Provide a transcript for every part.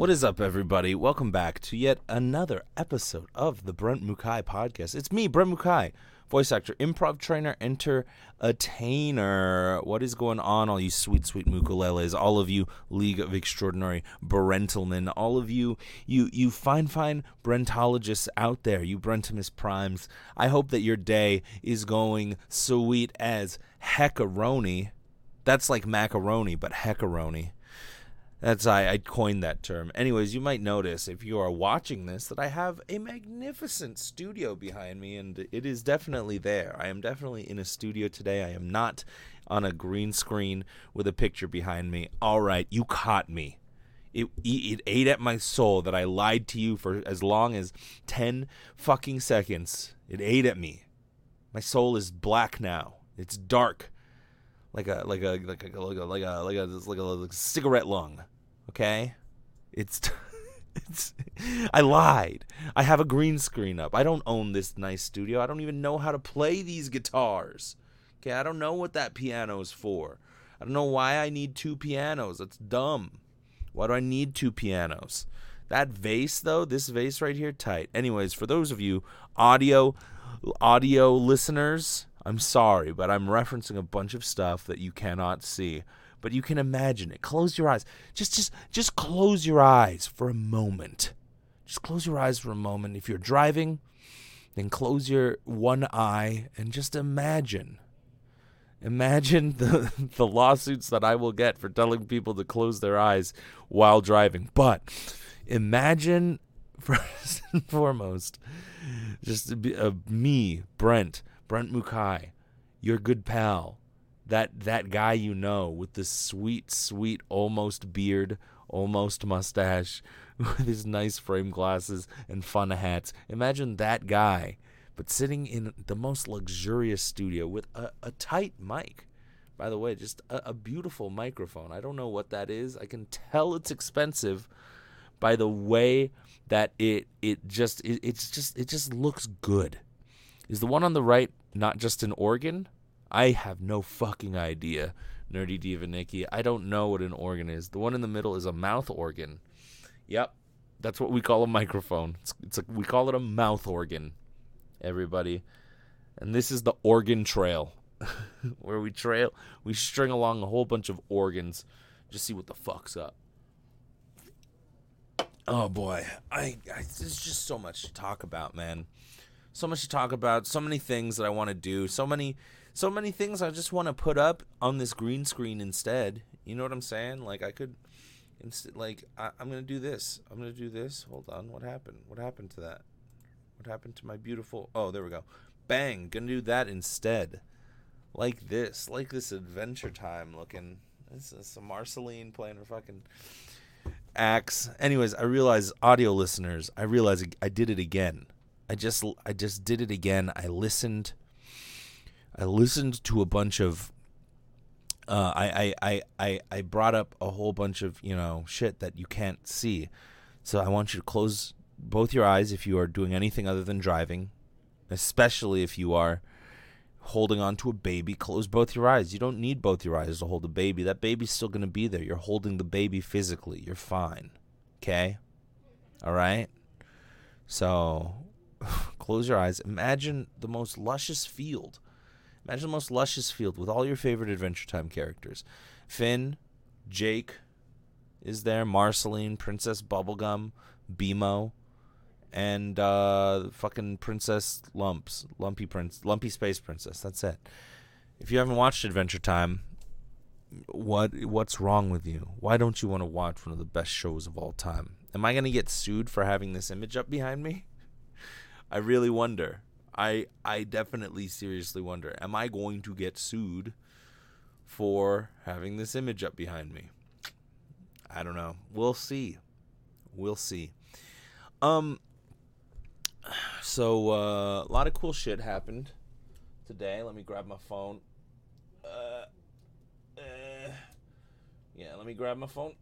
What is up, everybody? Welcome back to yet another episode of the Brent Mukai podcast. It's me, Brent Mukai, voice actor, improv trainer, entertainer. What is going on, all you sweet, sweet mukuleles, all of you League of Extraordinary Brentalmen, all of you, you, you fine, fine Brentologists out there, you Brentimus Primes. I hope that your day is going sweet as heckaroni. That's like macaroni, but heckaroni. That's I, I coined that term. Anyways, you might notice if you are watching this that I have a magnificent studio behind me, and it is definitely there. I am definitely in a studio today. I am not on a green screen with a picture behind me. All right, you caught me. It, it ate at my soul that I lied to you for as long as 10 fucking seconds. It ate at me. My soul is black now. It's dark. Like a like a like a like a like a like a, like a, like a cigarette lung. Okay? It's it's I lied. I have a green screen up. I don't own this nice studio. I don't even know how to play these guitars. Okay, I don't know what that piano is for. I don't know why I need two pianos. That's dumb. Why do I need two pianos? That vase though, this vase right here, tight. Anyways, for those of you audio audio listeners, I'm sorry, but I'm referencing a bunch of stuff that you cannot see but you can imagine it. Close your eyes. Just just just close your eyes for a moment. Just close your eyes for a moment. If you're driving, then close your one eye and just imagine. Imagine the the lawsuits that I will get for telling people to close their eyes while driving. But imagine first and foremost just uh, me, Brent, Brent Mukai, your good pal, that that guy you know with the sweet, sweet, almost beard, almost mustache, with his nice frame glasses and fun hats. Imagine that guy, but sitting in the most luxurious studio with a, a tight mic. By the way, just a, a beautiful microphone. I don't know what that is. I can tell it's expensive by the way that it it just it, it's just it just looks good. Is the one on the right not just an organ? I have no fucking idea, Nerdy Diva Nikki. I don't know what an organ is. The one in the middle is a mouth organ. Yep, that's what we call a microphone. It's, it's a, we call it a mouth organ, everybody. And this is the organ trail, where we trail, we string along a whole bunch of organs, just see what the fuck's up. Oh boy, I, I there's just so much to talk about, man. So much to talk about. So many things that I want to do. So many so many things I just want to put up on this green screen instead. You know what I'm saying? Like I could, like I, I'm gonna do this. I'm gonna do this. Hold on. What happened? What happened to that? What happened to my beautiful? Oh, there we go. Bang. Gonna do that instead. Like this. Like this Adventure Time looking. This is some Marceline playing her fucking axe. Anyways, I realize audio listeners. I realize I did it again. I just I just did it again. I listened I listened to a bunch of. Uh, I, I, I, I brought up a whole bunch of you know shit that you can't see, so I want you to close both your eyes if you are doing anything other than driving, especially if you are holding on to a baby. Close both your eyes. You don't need both your eyes to hold a baby. That baby's still gonna be there. You're holding the baby physically. You're fine. Okay. All right. So, close your eyes. Imagine the most luscious field Imagine the most luscious field with all your favorite Adventure Time characters. Finn, Jake is there, Marceline, Princess Bubblegum, BMO, and uh, fucking Princess Lumps, Lumpy Prince, Lumpy Space Princess. That's it. If you haven't watched Adventure Time, what what's wrong with you? Why don't you want to watch one of the best shows of all time? Am I going to get sued for having this image up behind me? I really wonder. I I definitely seriously wonder, am I going to get sued for having this image up behind me? I don't know. We'll see. We'll see. Um so uh, a lot of cool shit happened today. Let me grab my phone. Uh, uh, yeah, let me grab my phone.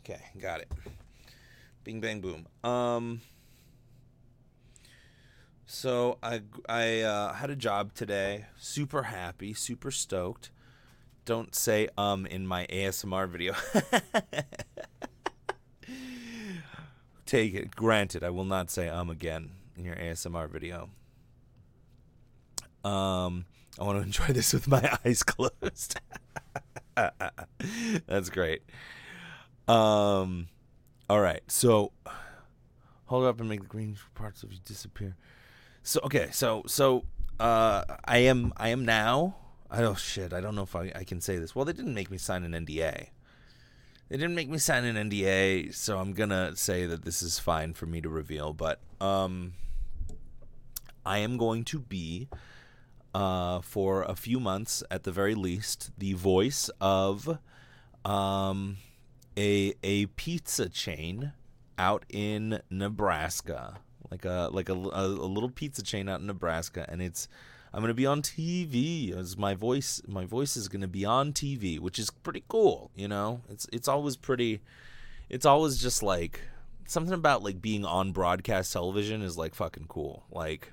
Okay, got it. Bing bang boom. Um so I I uh, had a job today. Super happy, super stoked. Don't say um in my ASMR video. take it. Granted, I will not say um again in your ASMR video. Um, I want to enjoy this with my eyes closed. That's great. Um, all right. So hold up and make the green parts of you disappear. So okay. So so uh, I am I am now. Oh shit! I don't know if I, I can say this. Well, they didn't make me sign an NDA. They didn't make me sign an NDA, so I'm gonna say that this is fine for me to reveal. But um, I am going to be uh, for a few months at the very least, the voice of um, a a pizza chain out in Nebraska, like a like a, a, little pizza chain out in Nebraska, and it's I'm gonna be on TV. As my voice, my voice is gonna be on TV, which is pretty cool. You know, it's it's always pretty. It's always just like something about like being on broadcast television is like fucking cool. Like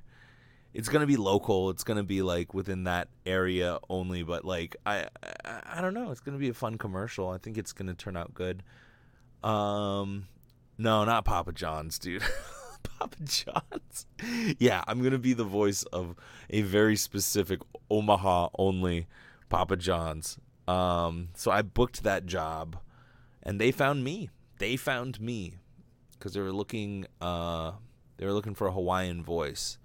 it's gonna be local. It's gonna be like within that area only. But like I, I, I don't know. It's gonna be a fun commercial. I think it's gonna turn out good. Um, no, not Papa John's, dude. Papa John's. Yeah, I'm gonna be the voice of a very specific Omaha only Papa John's. Um, so I booked that job, and they found me. They found me because they were looking. Uh, they were looking for a Hawaiian voice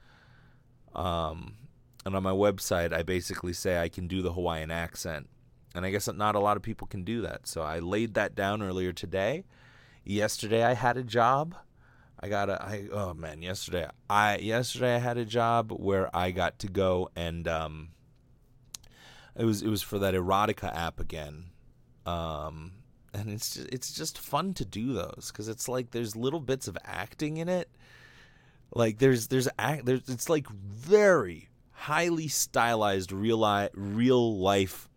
um, and on my website, I basically say I can do the Hawaiian accent. And I guess not a lot of people can do that. So I laid that down earlier today. Yesterday I had a job. I got a I oh man, yesterday I yesterday I had a job where I got to go and um it was it was for that erotica app again. Um and it's just, it's just fun to do those cuz it's like there's little bits of acting in it. Like there's there's act there's it's like very highly stylized real life real life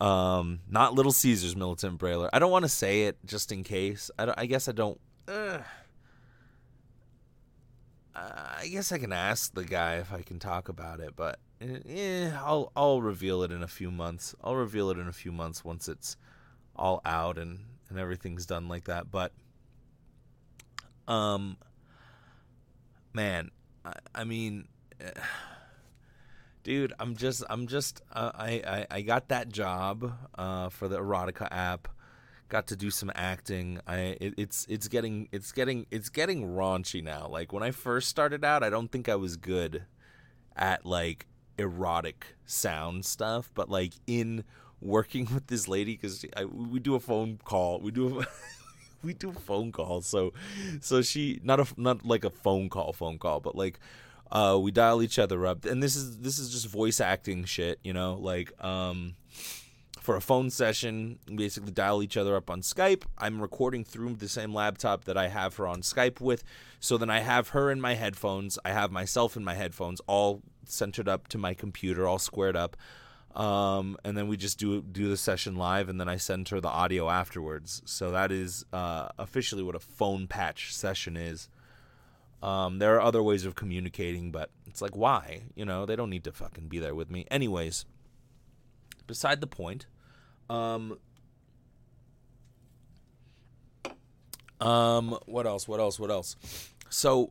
um not little caesars militant brailer. I don't want to say it just in case. I, I guess i don't i guess i can ask the guy if i can talk about it but eh, i'll i'll reveal it in a few months i'll reveal it in a few months once it's all out and and everything's done like that but um man, I, I mean, dude, I'm just, I'm just, uh, I, I, I got that job uh, for the erotica app. Got to do some acting. I, it, it's, it's getting, it's getting, it's getting raunchy now. Like when I first started out, I don't think I was good at like erotic sound stuff, but like in working with this lady because we do a phone call, we do. A, we do phone calls. So, so she not a not like a phone call, phone call, but like, uh, we dial each other up, and this is this is just voice acting shit, you know, like um. For a phone session, basically dial each other up on Skype. I'm recording through the same laptop that I have her on Skype with. So then I have her in my headphones. I have myself in my headphones, all centered up to my computer, all squared up um, and then we just do do the session live, and then I send her the audio afterwards. So that is uh, officially what a phone patch session is. Um, there are other ways of communicating, but it's like why? You know, they don't need to fucking be there with me. Anyways, beside the point. Um, um, what else? What else? What else? So,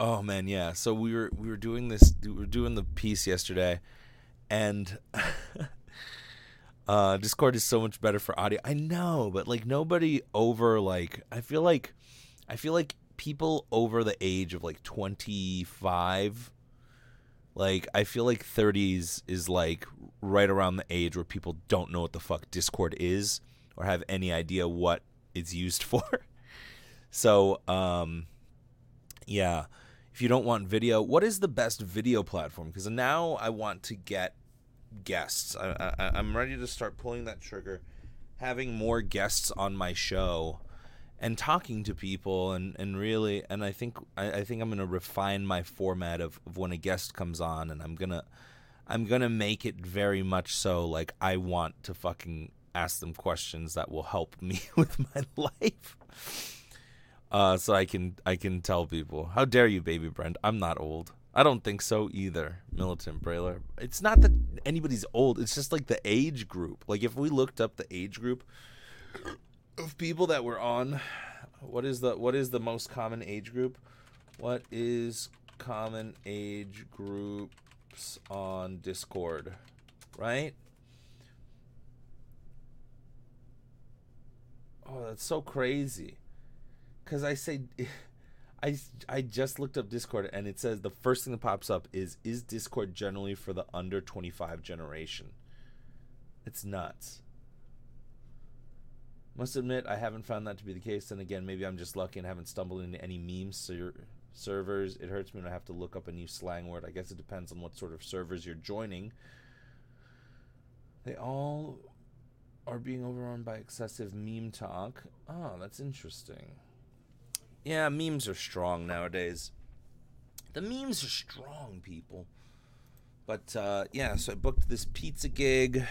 oh man, yeah. So we were we were doing this. We were doing the piece yesterday and uh, Discord is so much better for audio. I know, but like nobody over like I feel like I feel like people over the age of like 25 like I feel like 30s is like right around the age where people don't know what the fuck Discord is or have any idea what it's used for. so, um yeah, if you don't want video, what is the best video platform? Because now I want to get guests. I, I, I'm ready to start pulling that trigger, having more guests on my show, and talking to people, and, and really, and I think I, I think I'm gonna refine my format of, of when a guest comes on, and I'm gonna I'm gonna make it very much so like I want to fucking ask them questions that will help me with my life. Uh, so I can I can tell people, how dare you, baby Brent? I'm not old. I don't think so either, militant brailer. It's not that anybody's old. It's just like the age group. Like if we looked up the age group of people that were on What is the what is the most common age group? What is common age groups on Discord? Right? Oh, that's so crazy. Cuz I say I I just looked up Discord and it says the first thing that pops up is is Discord generally for the under 25 generation. It's nuts. Must admit, I haven't found that to be the case. And again, maybe I'm just lucky and haven't stumbled into any meme ser- servers. It hurts me when I have to look up a new slang word. I guess it depends on what sort of servers you're joining. They all are being overrun by excessive meme talk. Oh, that's interesting. Yeah, memes are strong nowadays. The memes are strong, people. But uh, yeah, so I booked this pizza gig.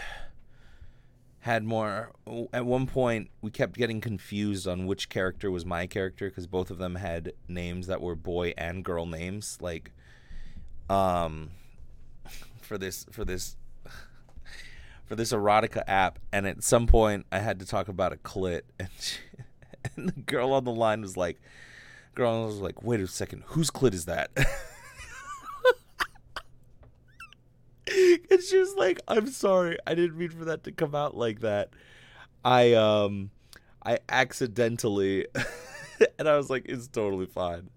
Had more. At one point, we kept getting confused on which character was my character because both of them had names that were boy and girl names. Like, um, for this for this for this erotica app, and at some point, I had to talk about a clit, and, she, and the girl on the line was like, girl was like, wait a second, whose clit is that? And she was like, I'm sorry, I didn't mean for that to come out like that. I um I accidentally and I was like, it's totally fine.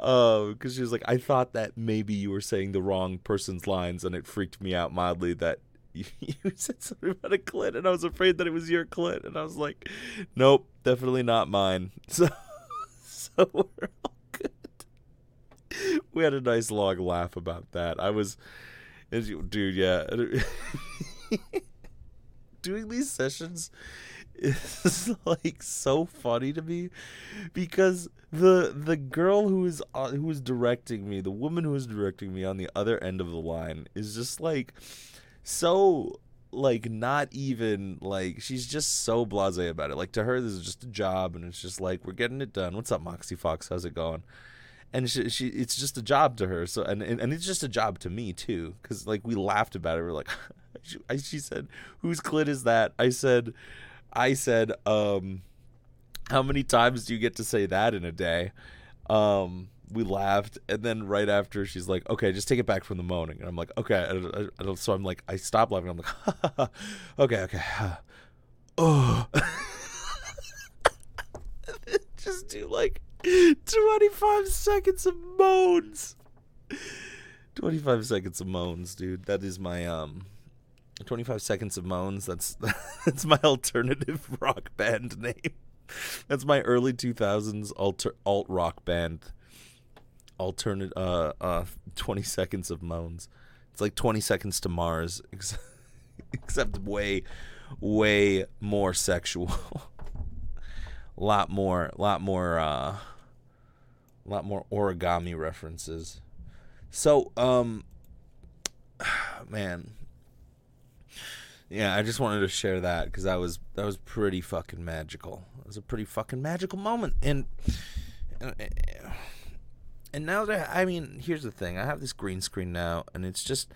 Um, because she was like, I thought that maybe you were saying the wrong person's lines, and it freaked me out mildly that you, you said something about a clit, and I was afraid that it was your clit, and I was like, nope, definitely not mine. So so we're all good. We had a nice long laugh about that. I was, dude, yeah. Doing these sessions is like so funny to me because the the girl who is uh, who is directing me, the woman who is directing me on the other end of the line is just like so like not even like she's just so blasé about it. Like to her, this is just a job, and it's just like we're getting it done. What's up, Moxie Fox? How's it going? And she, she it's just a job to her. So and and, and it's just a job to me too, because like we laughed about it. We are like, she, she said, "Whose clit is that?" I said, I said, um, how many times do you get to say that in a day? Um, we laughed, and then right after she's like, "Okay, just take it back from the moaning," and I'm like, "Okay," I, I, so I'm like, I stop laughing. I'm like, "Okay, okay." oh, just do like 25 seconds of moans. 25 seconds of moans, dude. That is my um 25 seconds of moans. That's that's my alternative rock band name. That's my early 2000s alter, alt rock band alternate uh uh 20 seconds of moans. It's like 20 seconds to Mars except, except way way more sexual. a lot more A lot more uh a lot more origami references. So, um man, yeah, I just wanted to share that because that was that was pretty fucking magical. It was a pretty fucking magical moment, and, and and now that I mean, here's the thing: I have this green screen now, and it's just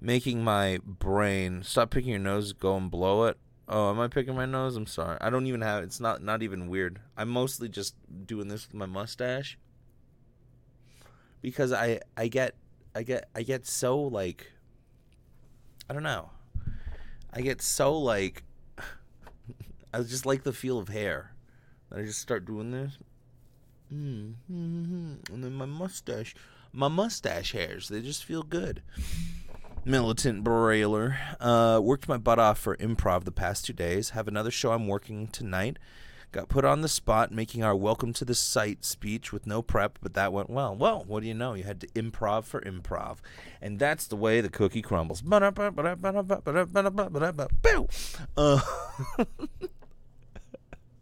making my brain stop picking your nose, go and blow it. Oh, am I picking my nose? I'm sorry. I don't even have. It's not not even weird. I'm mostly just doing this with my mustache because I I get I get I get so like I don't know. I get so like I just like the feel of hair. I just start doing this. Mm-hmm. And then my mustache, my mustache hairs, they just feel good. Militant Brailer. Uh, worked my butt off for improv the past two days. Have another show I'm working tonight. Got put on the spot making our welcome to the site speech with no prep, but that went well. Well, what do you know? You had to improv for improv. And that's the way the cookie crumbles.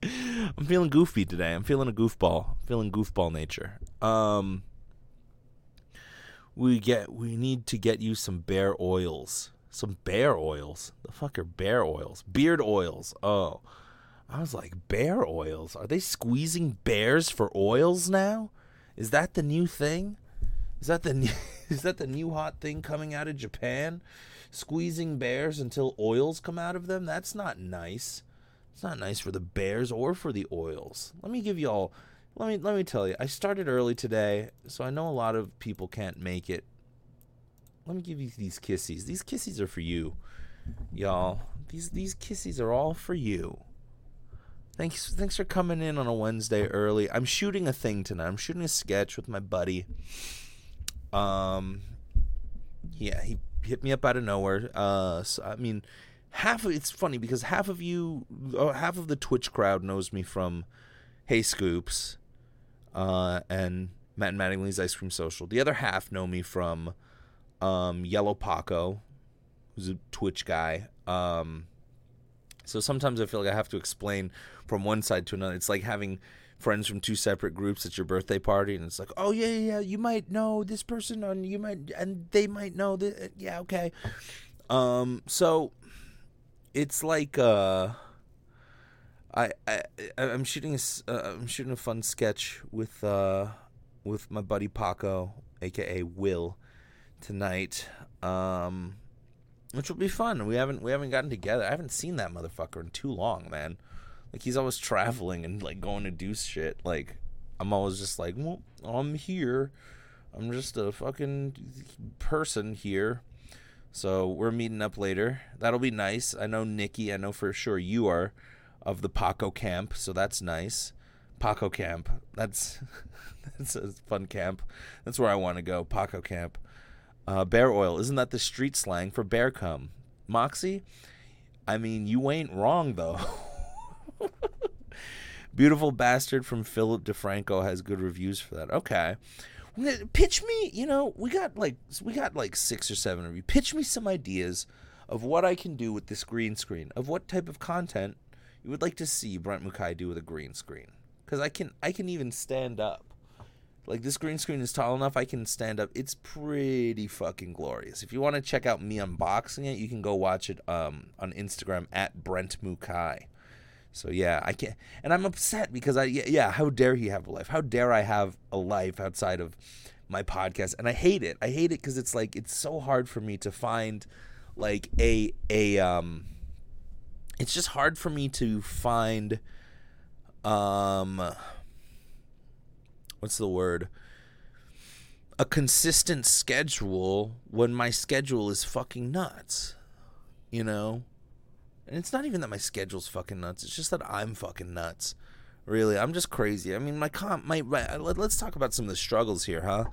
I'm feeling goofy today. I'm feeling a goofball. I'm feeling goofball nature. Um, we get we need to get you some bear oils. Some bear oils. The fuck are bear oils? Beard oils. Oh. I was like, bear oils? Are they squeezing bears for oils now? Is that the new thing? Is that the new, is that the new hot thing coming out of Japan? Squeezing bears until oils come out of them? That's not nice. It's not nice for the Bears or for the Oils. Let me give you all let me let me tell you. I started early today, so I know a lot of people can't make it. Let me give you these kissies. These kissies are for you, y'all. These these kissies are all for you. Thanks thanks for coming in on a Wednesday early. I'm shooting a thing tonight. I'm shooting a sketch with my buddy. Um yeah, he hit me up out of nowhere. Uh so, I mean, half of it's funny because half of you uh, half of the Twitch crowd knows me from Hey Scoops uh and Matt and Mattingly's Ice Cream Social. The other half know me from um Yellow Paco, who's a Twitch guy. Um so sometimes I feel like I have to explain from one side to another. It's like having friends from two separate groups at your birthday party, and it's like, oh yeah, yeah, you might know this person, and you might, and they might know that. Yeah, okay. Um, so it's like uh, I I I'm shooting a uh, I'm shooting a fun sketch with uh with my buddy Paco, aka Will, tonight. Um which will be fun. We haven't we haven't gotten together. I haven't seen that motherfucker in too long, man. Like he's always traveling and like going to do shit. Like I'm always just like, well, I'm here. I'm just a fucking person here. So we're meeting up later. That'll be nice. I know Nikki. I know for sure you are of the Paco camp, so that's nice. Paco camp. That's that's a fun camp. That's where I want to go. Paco camp. Uh, bear oil, isn't that the street slang for bear cum? Moxie? I mean, you ain't wrong, though. Beautiful Bastard from Philip DeFranco has good reviews for that. Okay. Pitch me, you know, we got like we got like six or seven of you. Pitch me some ideas of what I can do with this green screen, of what type of content you would like to see Brent Mukai do with a green screen. Because I can I can even stand up. Like this green screen is tall enough I can stand up. It's pretty fucking glorious. If you want to check out me unboxing it, you can go watch it um, on Instagram at Brent Mukai. So yeah, I can't, and I'm upset because I yeah, how dare he have a life? How dare I have a life outside of my podcast? And I hate it. I hate it because it's like it's so hard for me to find like a a um. It's just hard for me to find um what's the word? A consistent schedule when my schedule is fucking nuts. You know? And it's not even that my schedule's fucking nuts. It's just that I'm fucking nuts. Really, I'm just crazy. I mean, my comp, my, my let's talk about some of the struggles here, huh?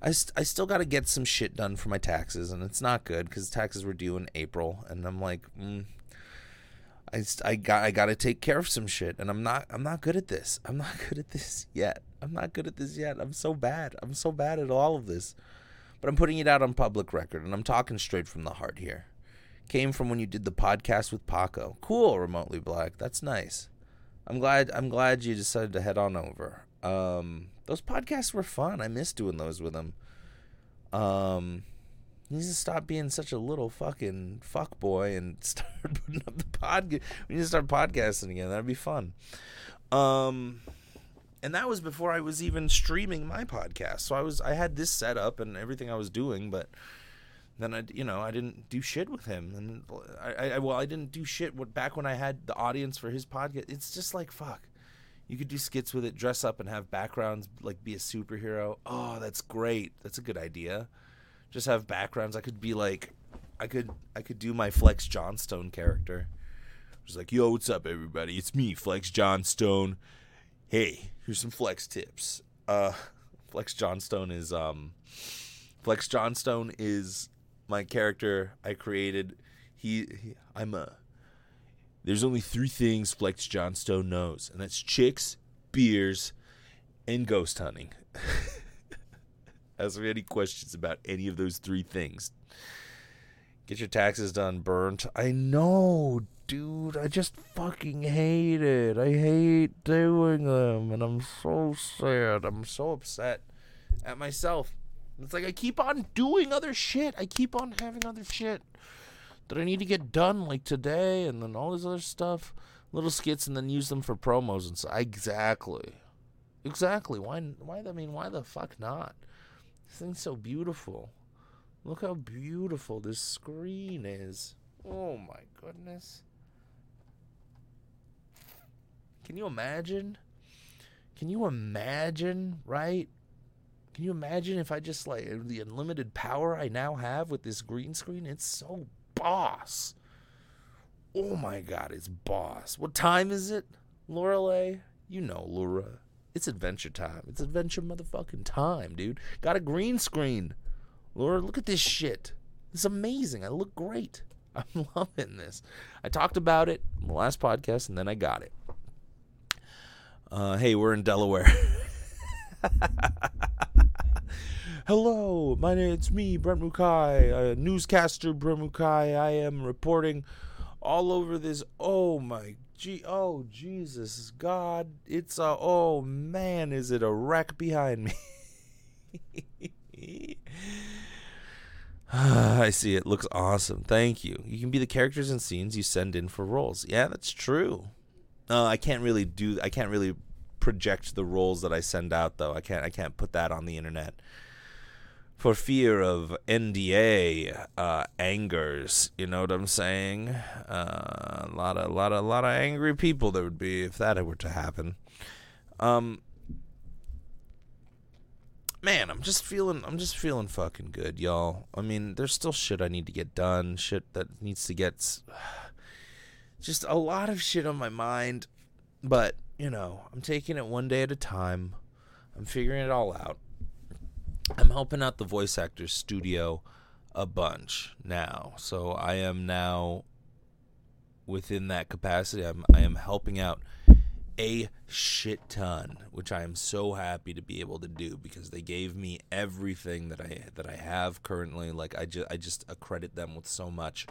I, st- I still got to get some shit done for my taxes, and it's not good because taxes were due in April, and I'm like, mm, I, I got I got to take care of some shit, and I'm not I'm not good at this. I'm not good at this yet. I'm not good at this yet. I'm so bad. I'm so bad at all of this, but I'm putting it out on public record, and I'm talking straight from the heart here. Came from when you did the podcast with Paco. Cool, remotely black. That's nice. I'm glad. I'm glad you decided to head on over. Um, those podcasts were fun. I miss doing those with him. Um, he needs to stop being such a little fucking fuck boy and start putting up the podcast. We need to start podcasting again. That'd be fun. Um, and that was before I was even streaming my podcast. So I was I had this set up and everything I was doing, but then I you know I didn't do shit with him, and I, I well I didn't do shit what back when I had the audience for his podcast. It's just like fuck. You could do skits with it, dress up and have backgrounds, like be a superhero. Oh, that's great. That's a good idea just have backgrounds. I could be like, I could I could do my Flex Johnstone character. Just like, yo, what's up, everybody? It's me, Flex Johnstone. Hey, here's some flex tips. Uh, Flex Johnstone is um, Flex Johnstone is my character I created. He, he I'm a. There's only three things Flex Johnstone knows, and that's chicks, beers, and ghost hunting. Ask me any questions about any of those three things. Get your taxes done, burnt. I know, dude. I just fucking hate it. I hate doing them, and I'm so sad. I'm so upset at myself. It's like I keep on doing other shit. I keep on having other shit that I need to get done, like today, and then all this other stuff, little skits, and then use them for promos and so exactly, exactly. Why? Why? I mean, why the fuck not? This thing's so beautiful. Look how beautiful this screen is. Oh my goodness. Can you imagine? Can you imagine, right? Can you imagine if I just like the unlimited power I now have with this green screen? It's so boss. Oh my god, it's boss. What time is it, Lorelei? You know, Laura. It's adventure time. It's adventure motherfucking time, dude. Got a green screen. Laura, look at this shit. It's amazing. I look great. I'm loving this. I talked about it in the last podcast and then I got it. Uh, hey, we're in Delaware. Hello, my name it's me, Brent Mukai, uh, newscaster Brent Mukai. I am reporting all over this. Oh my gee, oh Jesus God! It's a oh man, is it a wreck behind me? I see it. Looks awesome. Thank you. You can be the characters and scenes you send in for roles. Yeah, that's true. Uh, I can't really do. I can't really project the roles that I send out though. I can't. I can't put that on the internet for fear of NDA uh, angers. You know what I'm saying? Uh, a lot of, a lot of, a lot of angry people there would be if that were to happen. Um, man, I'm just feeling I'm just feeling fucking good, y'all. I mean, there's still shit I need to get done, shit that needs to get just a lot of shit on my mind, but, you know, I'm taking it one day at a time. I'm figuring it all out. I'm helping out the voice actors studio a bunch now. So I am now within that capacity. I'm I am helping out a shit ton, which I am so happy to be able to do because they gave me everything that I that I have currently. Like I just I just accredit them with so much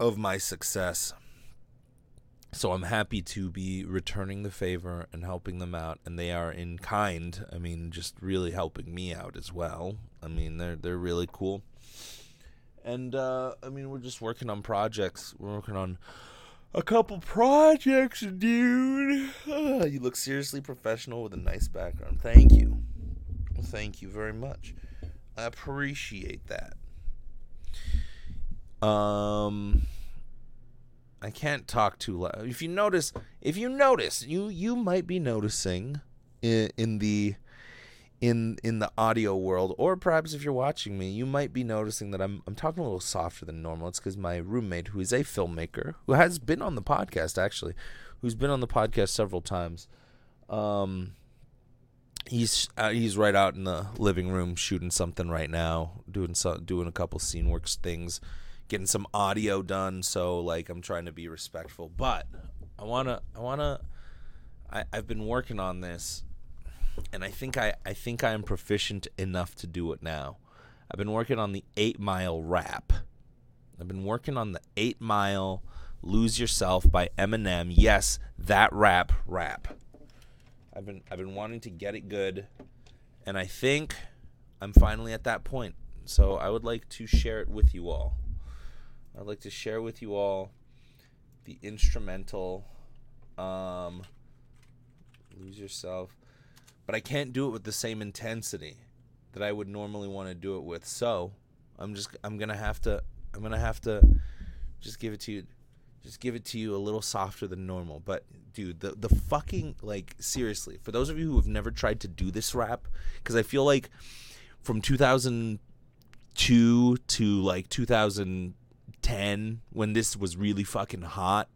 of my success. So I'm happy to be returning the favor and helping them out, and they are in kind. I mean, just really helping me out as well. I mean, they're they're really cool. And uh, I mean, we're just working on projects. We're working on a couple projects, dude. Uh, you look seriously professional with a nice background. Thank you. Thank you very much. I appreciate that. Um I can't talk too loud. If you notice, if you notice, you you might be noticing in, in the in in the audio world, or perhaps if you're watching me, you might be noticing that I'm I'm talking a little softer than normal. It's because my roommate, who is a filmmaker, who has been on the podcast actually, who's been on the podcast several times, um, he's uh, he's right out in the living room shooting something right now, doing so, doing a couple scene works things, getting some audio done. So like I'm trying to be respectful, but I wanna I wanna I've been working on this and I think I, I think I am proficient enough to do it now. I've been working on the eight mile rap. I've been working on the eight mile Lose Yourself by Eminem. Yes, that rap rap. I've been I've been wanting to get it good and I think I'm finally at that point. So I would like to share it with you all. I'd like to share with you all the instrumental um Lose Yourself but I can't do it with the same intensity that I would normally want to do it with. So I'm just I'm gonna have to I'm gonna have to just give it to you just give it to you a little softer than normal. But dude, the the fucking like seriously, for those of you who have never tried to do this rap, because I feel like from 2002 to like 2010 when this was really fucking hot,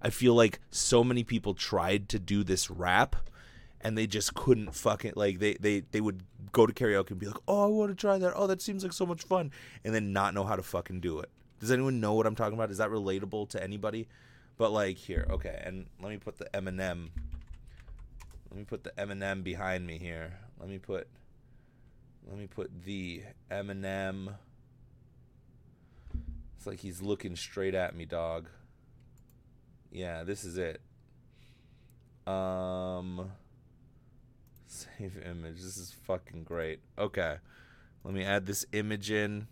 I feel like so many people tried to do this rap and they just couldn't fucking like they they they would go to karaoke and be like, "Oh, I want to try that. Oh, that seems like so much fun," and then not know how to fucking do it. Does anyone know what I'm talking about? Is that relatable to anybody? But like here, okay, and let me put the Eminem. Let me put the Eminem behind me here. Let me put. Let me put the Eminem. It's like he's looking straight at me, dog. Yeah, this is it. Um Save image. This is fucking great. Okay. Let me add this image in.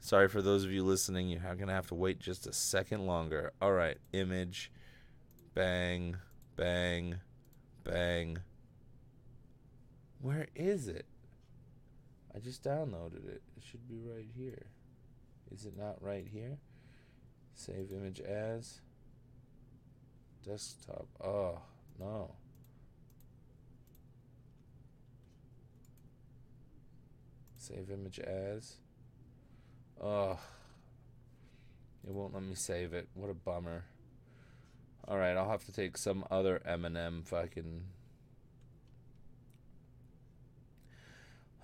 Sorry for those of you listening. You're going to have to wait just a second longer. All right. Image. Bang. Bang. Bang. Where is it? I just downloaded it. It should be right here. Is it not right here? Save image as. Desktop. Oh, no. Save image as. Oh. It won't let me save it. What a bummer. Alright, I'll have to take some other Eminem fucking.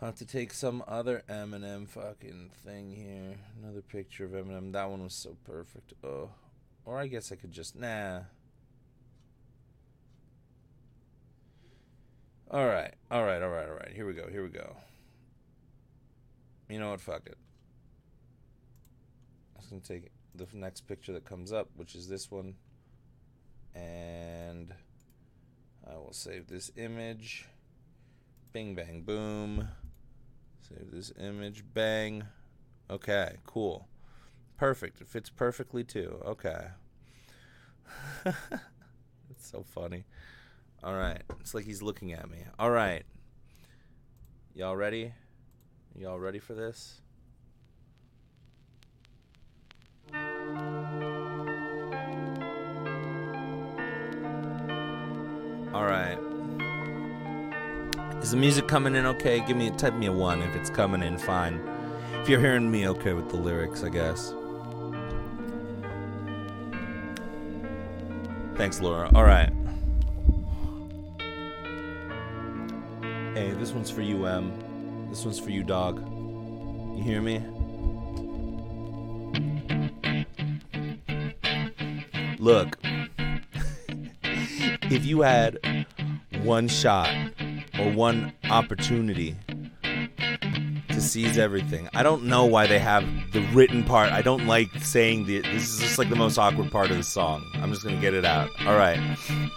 Have to take some other Eminem fucking thing here. Another picture of Eminem. That one was so perfect. Oh. Or I guess I could just. Nah. Alright, alright, alright, alright. Here we go, here we go. You know what? Fuck it. I was going to take the next picture that comes up, which is this one. And I will save this image. Bing, bang, boom. Save this image. Bang. Okay, cool. Perfect. It fits perfectly too. Okay. it's so funny. All right. It's like he's looking at me. All right. Y'all ready? Y'all ready for this? All right. Is the music coming in okay? Give me type me a one if it's coming in fine. If you're hearing me okay with the lyrics, I guess. Thanks, Laura. All right. Hey, this one's for you, M. This one's for you, dog. You hear me? Look, if you had one shot or one opportunity to seize everything, I don't know why they have the written part. I don't like saying the. This is just like the most awkward part of the song. I'm just gonna get it out. All right,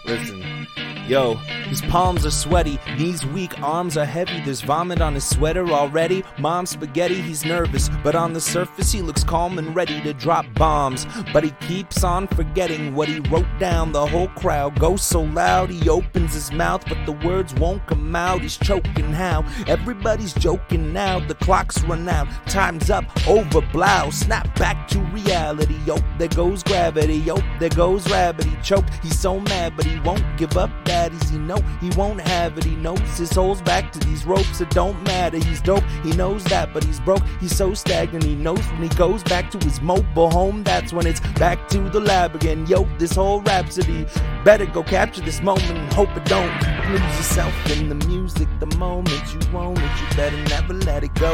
listen. Yo, his palms are sweaty, knees weak, arms are heavy. There's vomit on his sweater already. Mom's spaghetti, he's nervous, but on the surface he looks calm and ready to drop bombs. But he keeps on forgetting what he wrote down. The whole crowd goes so loud, he opens his mouth, but the words won't come out. He's choking how? Everybody's joking now. The clock's run out, time's up, over blow. Snap back to reality. Yo, there goes gravity. Yo, there goes rabbit. He choked, he's so mad, but he won't give up daddies. He know he won't have it. He knows his soul's back to these ropes. It don't matter. He's dope. He knows that, but he's broke. He's so stagnant. He knows when he goes back to his mobile home. That's when it's back to the lab again. Yo, this whole rhapsody. Better go capture this moment and hope it don't lose yourself in the music. The moment you own it, you better never let it go.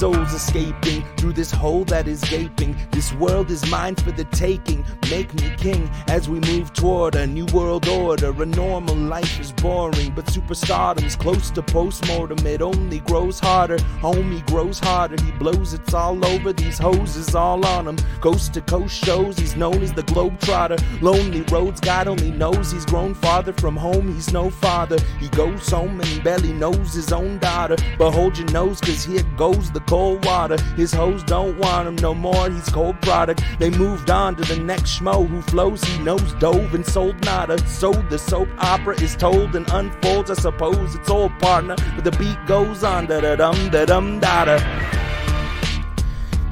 Soul's escaping through this hole that is gaping. This world is mine for the taking. Make me king as we move toward a new world order. A normal life is boring, but superstardom's close to postmortem. It only grows harder. Homie grows harder. He blows it's all over. These hoses all on him. Coast to coast shows. He's known as the Globetrotter. Lonely roads, God only knows. He's grown farther from home. He's no father. He goes home and barely knows his own daughter. But hold your nose, cause here goes the cold water. His hoes don't want him no more. He's cold product. They moved on to the next schmo who flows. He knows dove and sold nada. So the soap opera is told and unfolds. I suppose it's old partner, but the beat goes on. Da da dum da dum da da.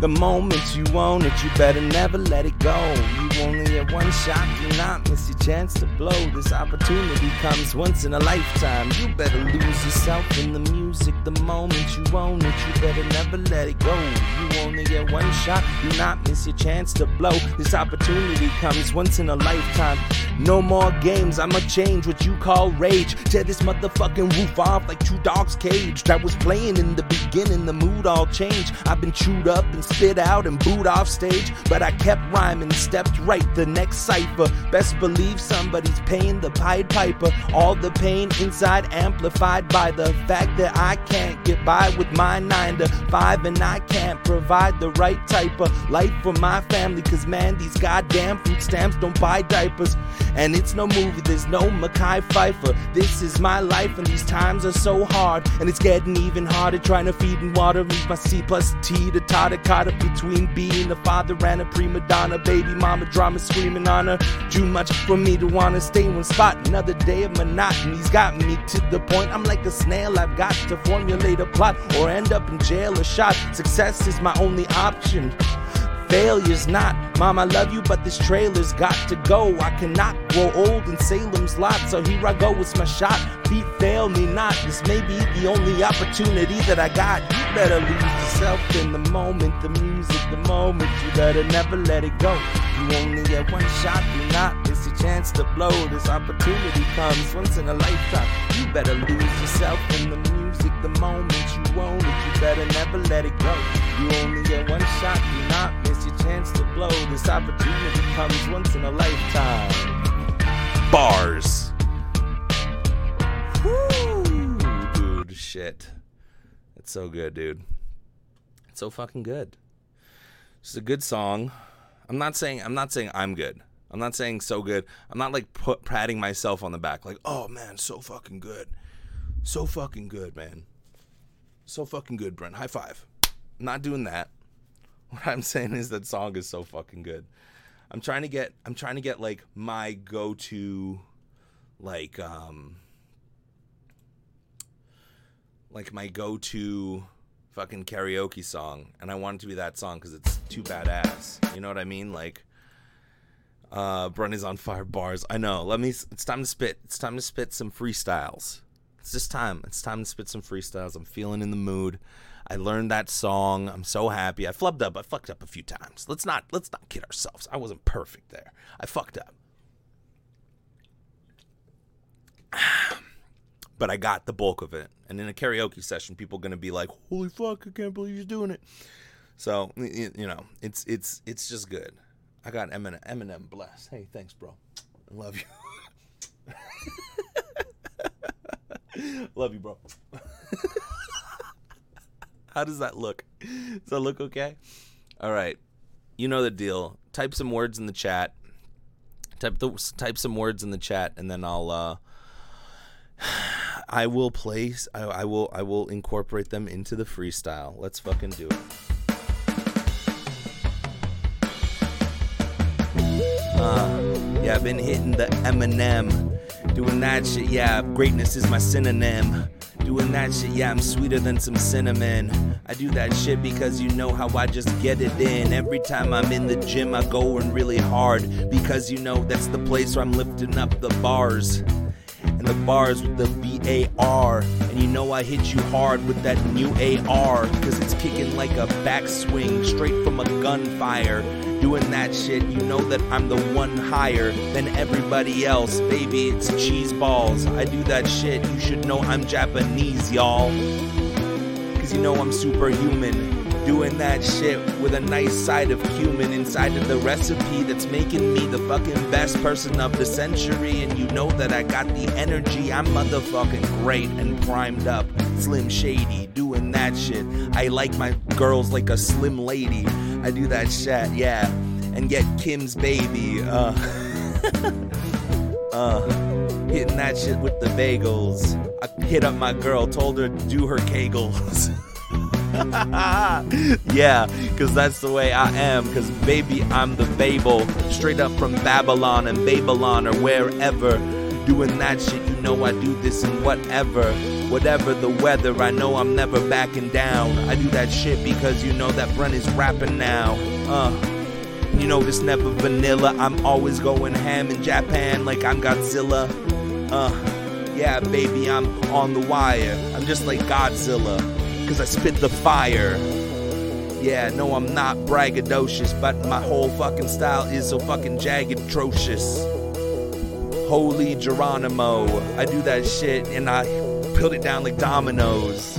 The moment you own it, you better never let it go. You only get one shot, do not miss your chance to blow. This opportunity comes once in a lifetime. You better lose yourself in the music. The moment you own it, you better never let it go. You only get one shot, do not miss your chance to blow. This opportunity comes once in a lifetime. No more games, I'ma change what you call rage. Tear this motherfucking roof off like two dogs caged. I was playing in the beginning, the mood all changed. I've been chewed up and spit out and booed off stage, but I kept rhyming, stepped right the next cipher. Best believe somebody's paying the Pied Piper. All the pain inside amplified by the fact that I can't get by with my nine to five and I can't provide the right type of life for my family. Cause man, these goddamn food stamps don't buy diapers. And it's no movie, there's no Mekhi Phifer. This is my life, and these times are so hard. And it's getting even harder trying to feed and water. Leave my C plus T to totter, caught up between being a father and a prima donna. Baby mama drama screaming on her. Too much for me to wanna stay one spot. Another day of monotony's got me to the point. I'm like a snail, I've got to formulate a plot or end up in jail or shot. Success is my only option. Failure's not. Mom, I love you, but this trailer's got to go. I cannot grow old in Salem's lot, so here I go, it's my shot. Feet fail me not. This may be the only opportunity that I got. You better lose yourself in the moment, the music, the moment. You better never let it go. You only get one shot, do not miss a chance to blow. This opportunity comes once in a lifetime. You better lose yourself in the music, the moment you own it. You better never let it go. You only get one shot, do not miss your chance to blow. This opportunity comes once in a lifetime. Bars. Shit. It's so good, dude. It's so fucking good. It's a good song. I'm not saying I'm not saying I'm good. I'm not saying so good. I'm not like put, patting myself on the back like, "Oh man, so fucking good." So fucking good, man. So fucking good, Brent. High five. I'm not doing that. What I'm saying is that song is so fucking good. I'm trying to get I'm trying to get like my go-to like um like my go-to fucking karaoke song and I want it to be that song cuz it's too badass. You know what I mean? Like uh Brenny's on fire bars. I know. Let me it's time to spit. It's time to spit some freestyles. It's just time. It's time to spit some freestyles. I'm feeling in the mood. I learned that song. I'm so happy. I flubbed up. I fucked up a few times. Let's not let's not kid ourselves. I wasn't perfect there. I fucked up. But I got the bulk of it. And in a karaoke session, people are gonna be like, "Holy fuck! I can't believe you're doing it." So you know, it's it's it's just good. I got Eminem, Eminem bless. Hey, thanks, bro. I love you. love you, bro. How does that look? Does that look okay? All right. You know the deal. Type some words in the chat. Type the type some words in the chat, and then I'll uh, I will place. I, I will. I will incorporate them into the freestyle. Let's fucking do it. Uh, yeah, I've been hitting the Eminem, doing that shit. Yeah, greatness is my synonym. Doing that shit, yeah, I'm sweeter than some cinnamon. I do that shit because you know how I just get it in. Every time I'm in the gym, I go in really hard because you know that's the place where I'm lifting up the bars and the bars with the B A R. And you know I hit you hard with that new AR, cause it's kicking like a backswing straight from a gunfire. Doing that shit, you know that I'm the one higher than everybody else. Baby, it's cheese balls. I do that shit, you should know I'm Japanese, y'all. Cause you know I'm superhuman. Doing that shit with a nice side of cumin inside of the recipe that's making me the fucking best person of the century. And you know that I got the energy. I'm motherfucking great and primed up. Slim Shady, doing that shit. I like my girls like a slim lady. I do that shit, yeah. And get Kim's baby. Uh, uh, hitting that shit with the bagels. I hit up my girl, told her to do her kegels. yeah, because that's the way I am. Because, baby, I'm the Babel. Straight up from Babylon and Babylon or wherever. Doing that shit, you know I do this and whatever. Whatever the weather, I know I'm never backing down. I do that shit because you know that Brent is rapping now. Uh. You know this never vanilla. I'm always going ham in Japan like I'm Godzilla. Uh, yeah, baby, I'm on the wire. I'm just like Godzilla cause I spit the fire. Yeah, no, I'm not braggadocious, but my whole fucking style is so fucking jagged, atrocious. Holy Geronimo, I do that shit and I put it down like dominoes.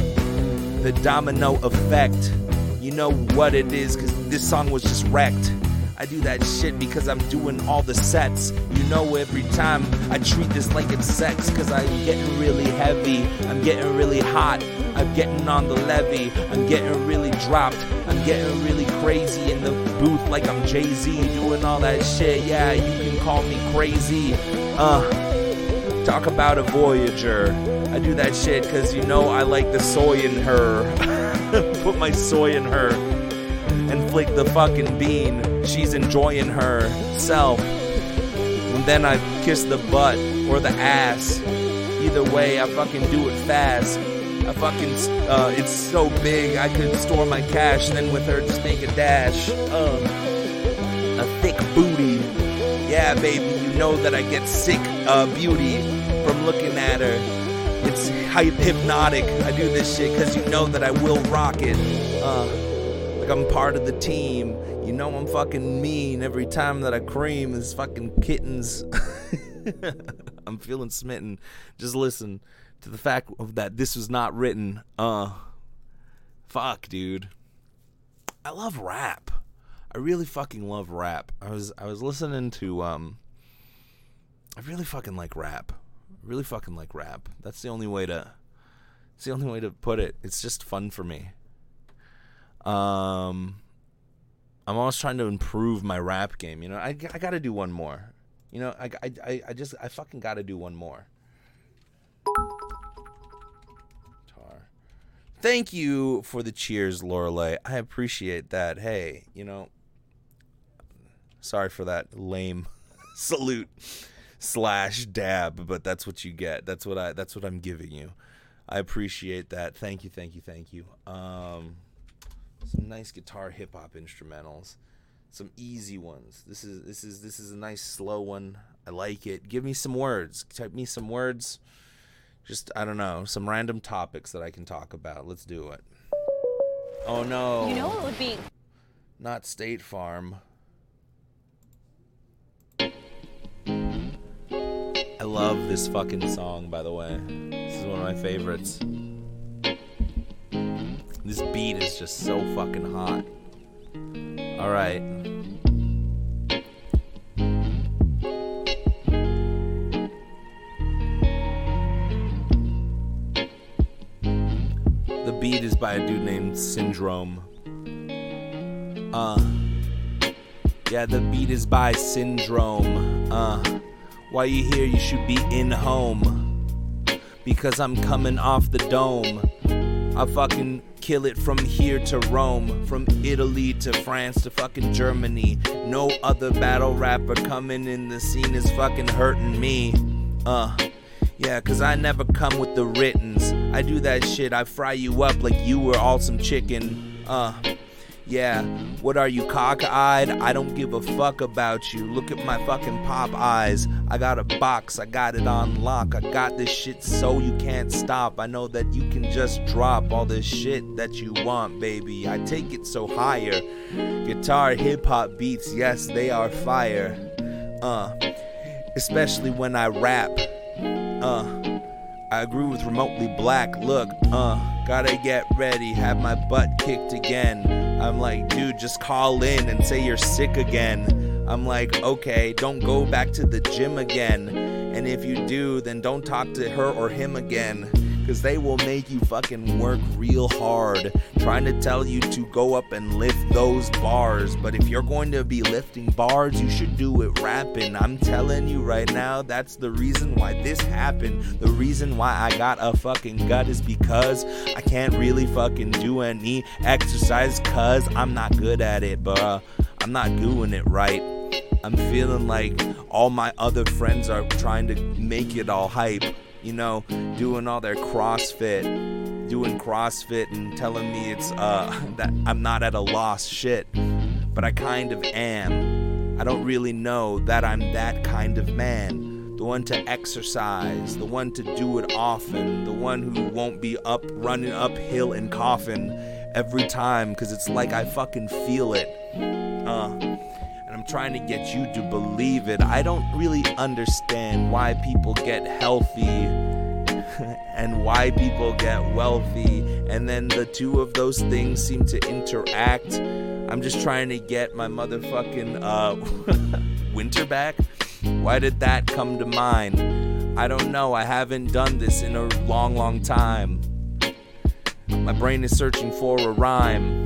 The domino effect. You know what it is, cause this song was just wrecked. I do that shit because I'm doing all the sets. You know every time I treat this like it's sex, cause I'm getting really heavy, I'm getting really hot, I'm getting on the levee, I'm getting really dropped, I'm getting really crazy in the booth like I'm Jay Z doing all that shit. Yeah, you can call me crazy. Uh, talk about a Voyager. I do that shit because you know I like the soy in her. Put my soy in her and flick the fucking bean. She's enjoying herself. And then I kiss the butt or the ass. Either way, I fucking do it fast. I fucking, uh, it's so big I could store my cash and then with her just make a dash. Uh, a thick booty. Yeah, baby, you know that I get sick uh, beauty from looking at her. It's hypnotic. I do this shit because you know that I will rock it. Uh, like I'm part of the team. You know I'm fucking mean every time that I cream is fucking kittens. I'm feeling smitten. Just listen to the fact that this was not written. Uh, fuck, dude. I love rap. I really fucking love rap. I was I was listening to um. I really fucking like rap. Really fucking like rap. That's the only way to. It's the only way to put it. It's just fun for me. Um, I'm always trying to improve my rap game. You know, I, I got to do one more. You know, I, I, I just I fucking got to do one more. Thank you for the cheers, Lorelei. I appreciate that. Hey, you know, sorry for that lame salute slash dab, but that's what you get. That's what I that's what I'm giving you. I appreciate that. Thank you, thank you, thank you. Um, some nice guitar hip hop instrumentals. Some easy ones. This is this is this is a nice slow one. I like it. Give me some words. Type me some words. Just I don't know, some random topics that I can talk about. Let's do it. Oh no. You know it would be Not State Farm. I love this fucking song, by the way. This is one of my favorites. This beat is just so fucking hot. Alright. The beat is by a dude named Syndrome. Uh. Yeah, the beat is by Syndrome. Uh. While you here, you should be in home. Because I'm coming off the dome. I fucking kill it from here to Rome, from Italy to France to fucking Germany. No other battle rapper coming in the scene is fucking hurting me. Uh, yeah, cause I never come with the writtens. I do that shit, I fry you up like you were all some chicken. Uh, yeah, what are you, cockeyed? I don't give a fuck about you. Look at my fucking pop eyes. I got a box, I got it on lock. I got this shit so you can't stop. I know that you can just drop all this shit that you want, baby. I take it so higher. Guitar, hip hop beats, yes, they are fire. Uh, especially when I rap. Uh, I agree with remotely black. Look, uh, gotta get ready, have my butt kicked again. I'm like, dude, just call in and say you're sick again. I'm like, okay, don't go back to the gym again. And if you do, then don't talk to her or him again. Cause they will make you fucking work real hard, trying to tell you to go up and lift those bars. But if you're going to be lifting bars, you should do it rapping. I'm telling you right now, that's the reason why this happened. The reason why I got a fucking gut is because I can't really fucking do any exercise, cause I'm not good at it, bruh. I'm not doing it right. I'm feeling like all my other friends are trying to make it all hype you know, doing all their CrossFit, doing CrossFit and telling me it's uh that I'm not at a loss shit. But I kind of am. I don't really know that I'm that kind of man. The one to exercise, the one to do it often, the one who won't be up running uphill and coughing every time cuz it's like I fucking feel it. Uh trying to get you to believe it. I don't really understand why people get healthy and why people get wealthy, and then the two of those things seem to interact. I'm just trying to get my motherfucking uh, winter back. Why did that come to mind? I don't know. I haven't done this in a long, long time. My brain is searching for a rhyme.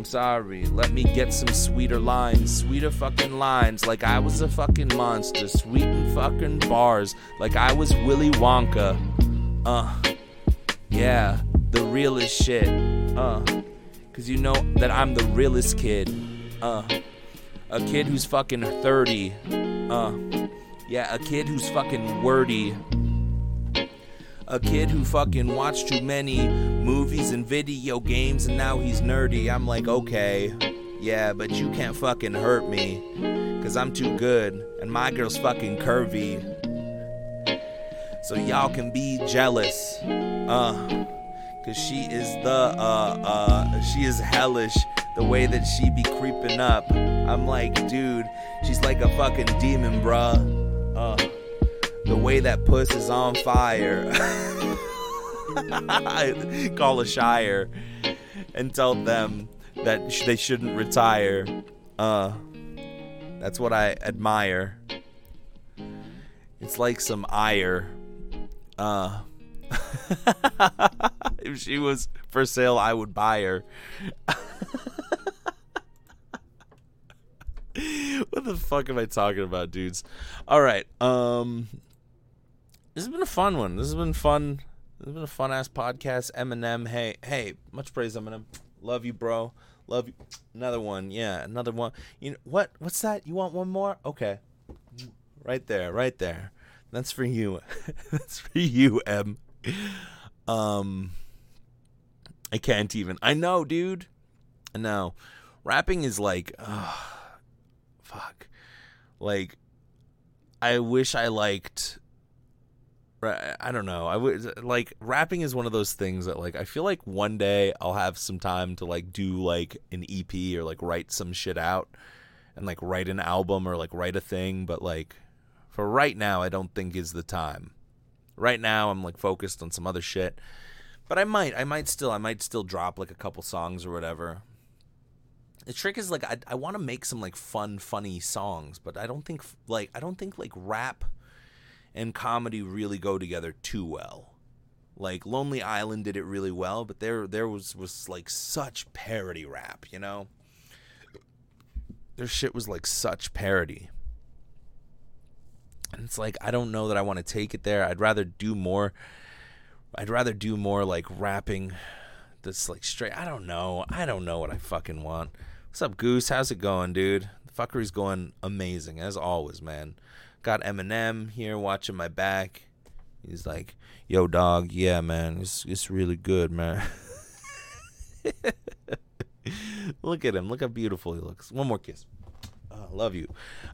I'm sorry, let me get some sweeter lines. Sweeter fucking lines, like I was a fucking monster. Sweetin' fucking bars, like I was Willy Wonka. Uh, yeah, the realest shit. Uh, cause you know that I'm the realest kid. Uh, a kid who's fucking 30. Uh, yeah, a kid who's fucking wordy a kid who fucking watched too many movies and video games and now he's nerdy. I'm like, okay, yeah, but you can't fucking hurt me. Cause I'm too good and my girl's fucking curvy. So y'all can be jealous. Uh, cause she is the, uh, uh, she is hellish the way that she be creeping up. I'm like, dude, she's like a fucking demon, bruh. Uh, the way that puss is on fire. Call a shire and tell them that sh- they shouldn't retire. Uh, that's what I admire. It's like some ire. Uh, if she was for sale, I would buy her. what the fuck am I talking about, dudes? All right. Um this has been a fun one. This has been fun. This has been a fun ass podcast. Eminem, hey, hey, much praise, Eminem. Love you, bro. Love you. Another one, yeah, another one. You know what? What's that? You want one more? Okay, right there, right there. That's for you. That's for you, M. Um, I can't even. I know, dude. I know. Rapping is like, fuck. Like, I wish I liked I don't know. I would like rapping is one of those things that like I feel like one day I'll have some time to like do like an EP or like write some shit out and like write an album or like write a thing, but like for right now I don't think is the time. Right now I'm like focused on some other shit. But I might I might still I might still drop like a couple songs or whatever. The trick is like I I want to make some like fun funny songs, but I don't think like I don't think like rap and comedy really go together too well. Like Lonely Island did it really well, but there there was was like such parody rap, you know? Their shit was like such parody. And it's like I don't know that I want to take it there. I'd rather do more I'd rather do more like rapping that's like straight I don't know. I don't know what I fucking want. What's up, Goose? How's it going, dude? The fuckery's going amazing, as always, man. Got Eminem here watching my back. He's like, "Yo, dog, yeah, man, it's it's really good, man." Look at him. Look how beautiful he looks. One more kiss. Oh, love you.